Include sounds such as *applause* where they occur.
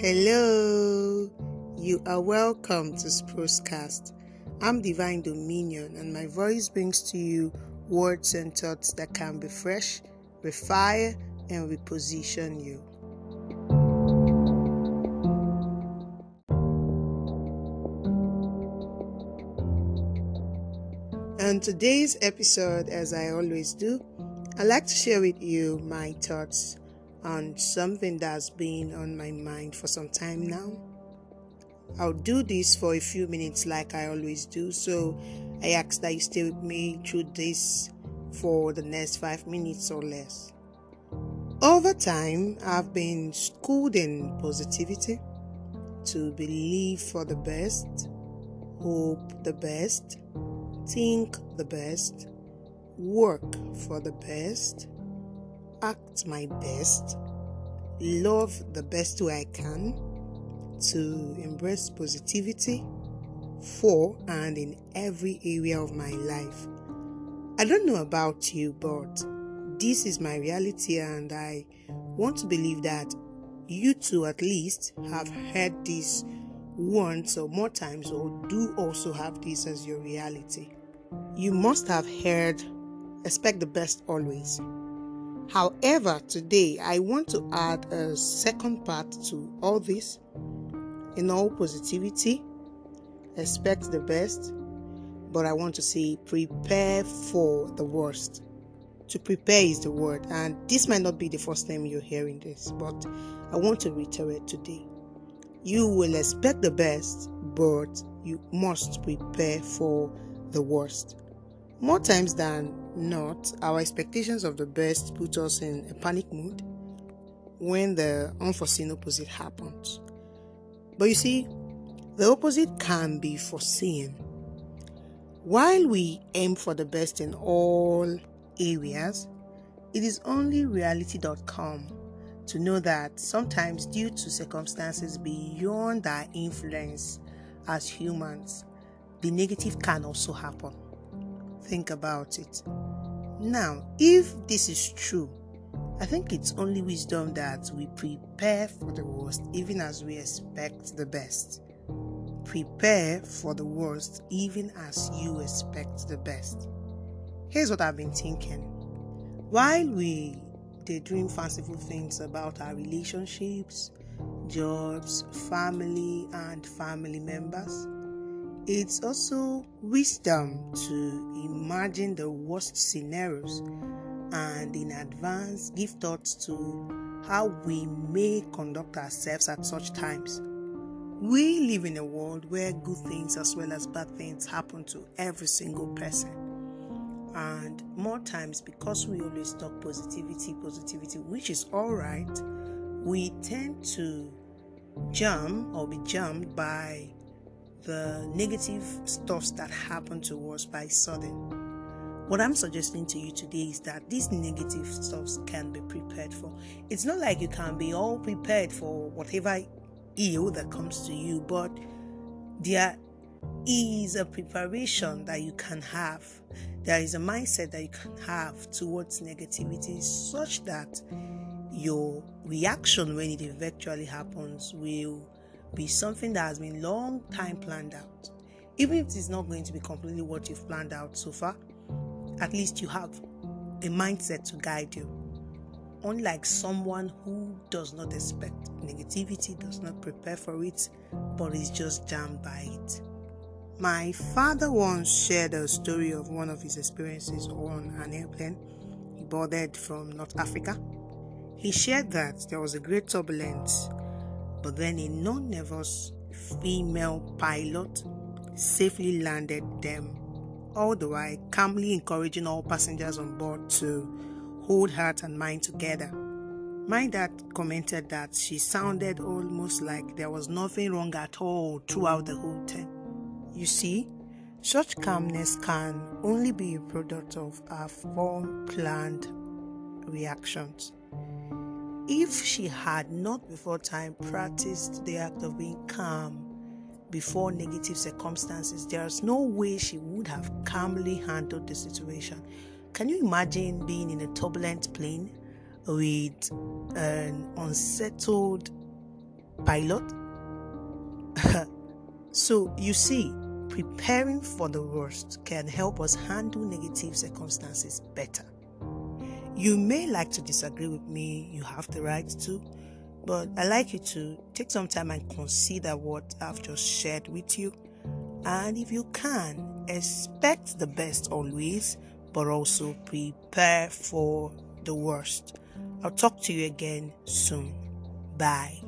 Hello, you are welcome to Sprucecast. I'm Divine Dominion, and my voice brings to you words and thoughts that can refresh, refire, and reposition you. On today's episode, as I always do, I'd like to share with you my thoughts on something that's been on my mind for some time now. I'll do this for a few minutes, like I always do, so I ask that you stay with me through this for the next five minutes or less. Over time, I've been schooled in positivity to believe for the best, hope the best, think the best, work for the best, act my best, love the best way I can, to embrace positivity for and in every area of my life. I don't know about you, but this is my reality, and I want to believe that you too, at least, have heard this once or more times, or do also have this as your reality. You must have heard, expect the best always. However, today I want to add a second part to all this. In all positivity, expect the best, but I want to say prepare for the worst. To prepare is the word, and this might not be the first time you're hearing this, but I want to reiterate today. You will expect the best, but you must prepare for the worst. More times than not, our expectations of the best put us in a panic mood when the unforeseen opposite happens. But you see, the opposite can be foreseen. While we aim for the best in all areas, it is only reality.com to know that sometimes, due to circumstances beyond our influence as humans, the negative can also happen. Think about it. Now, if this is true, I think it's only wisdom that we prepare for the worst even as we expect the best. Prepare for the worst even as you expect the best. Here's what I've been thinking. While we daydream fanciful things about our relationships, jobs, family, and family members, it's also wisdom to imagine the worst scenarios and in advance give thoughts to how we may conduct ourselves at such times. We live in a world where good things as well as bad things happen to every single person. And more times, because we always talk positivity, positivity, which is all right, we tend to jump or be jumped by the negative stuffs that happen to us by sudden. What I'm suggesting to you today is that these negative stuffs can be prepared for. It's not like you can be all prepared for whatever ill that comes to you, but there is a preparation that you can have. There is a mindset that you can have towards negativity such that your reaction when it eventually happens will be something that has been long time planned out. Even if it is not going to be completely what you've planned out so far, at least you have a mindset to guide you. Unlike someone who does not expect negativity, does not prepare for it, but is just jammed by it. My father once shared a story of one of his experiences on an airplane. He boarded from North Africa. He shared that there was a great turbulence but then a non nervous female pilot safely landed them, all the while calmly encouraging all passengers on board to hold heart and mind together. My dad commented that she sounded almost like there was nothing wrong at all throughout the whole time. You see, such calmness can only be a product of our form planned reactions. If she had not before time practiced the act of being calm before negative circumstances, there's no way she would have calmly handled the situation. Can you imagine being in a turbulent plane with an unsettled pilot. *laughs* so, you see, preparing for the worst can help us handle negative circumstances better. You may like to disagree with me, you have the right to, but I'd like you to take some time and consider what I've just shared with you. And if you can, expect the best always, but also prepare for the worst. I'll talk to you again soon. Bye.